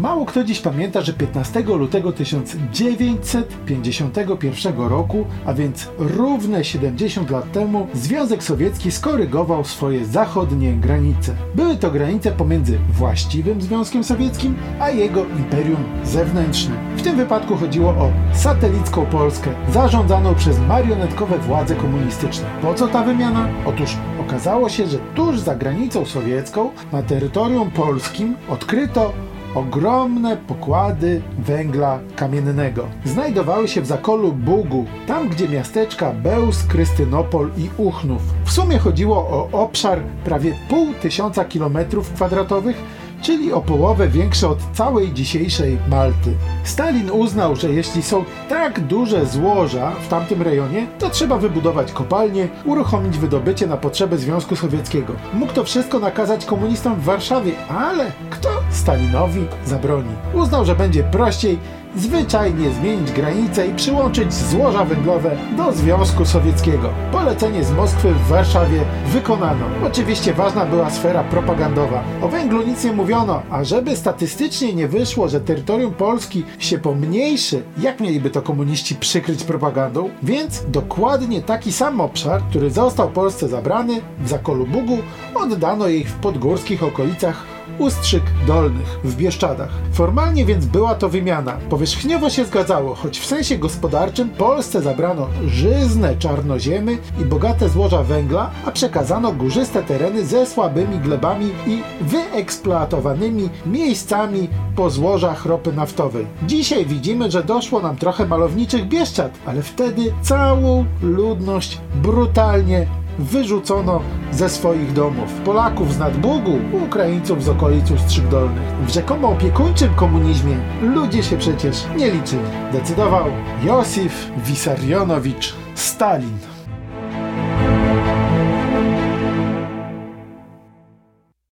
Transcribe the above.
Mało kto dziś pamięta, że 15 lutego 1951 roku, a więc równe 70 lat temu, Związek Sowiecki skorygował swoje zachodnie granice. Były to granice pomiędzy właściwym Związkiem Sowieckim, a jego imperium zewnętrznym. W tym wypadku chodziło o satelicką Polskę, zarządzaną przez marionetkowe władze komunistyczne. Po co ta wymiana? Otóż okazało się, że tuż za granicą sowiecką, na terytorium polskim, odkryto ogromne pokłady węgla kamiennego. Znajdowały się w zakolu Bugu, tam gdzie miasteczka Bełz, Krystynopol i Uchnów. W sumie chodziło o obszar prawie pół tysiąca kilometrów kwadratowych, czyli o połowę większe od całej dzisiejszej Malty. Stalin uznał, że jeśli są tak duże złoża w tamtym rejonie, to trzeba wybudować kopalnie, uruchomić wydobycie na potrzeby Związku Sowieckiego. Mógł to wszystko nakazać komunistom w Warszawie, ale kto Stalinowi zabroni? Uznał, że będzie prościej zwyczajnie zmienić granice i przyłączyć złoża węglowe do Związku Sowieckiego. Polecenie z Moskwy w Warszawie wykonano. Oczywiście ważna była sfera propagandowa. O węglu nic nie mówiono, a żeby statystycznie nie wyszło, że terytorium Polski się pomniejszy, jak mieliby to komuniści przykryć propagandą? Więc dokładnie taki sam obszar, który został Polsce zabrany w Zakolu Bugu, oddano jej w podgórskich okolicach Ustrzyk Dolnych w Bieszczadach. Formalnie więc była to wymiana. Powierzchniowo się zgadzało, choć w sensie gospodarczym Polsce zabrano żyzne czarnoziemy i bogate złoża węgla, a przekazano górzyste tereny ze słabymi glebami i wyeksploatowanymi miejscami po złożach ropy naftowej. Dzisiaj widzimy, że doszło nam trochę malowniczych Bieszczad, ale wtedy całą ludność brutalnie wyrzucono ze swoich domów. Polaków z nadbugu, Ukraińców z okolic Ustrzyk Dolnych. W rzekomo opiekuńczym komunizmie ludzie się przecież nie liczyli. Decydował Józef Wissarionowicz Stalin.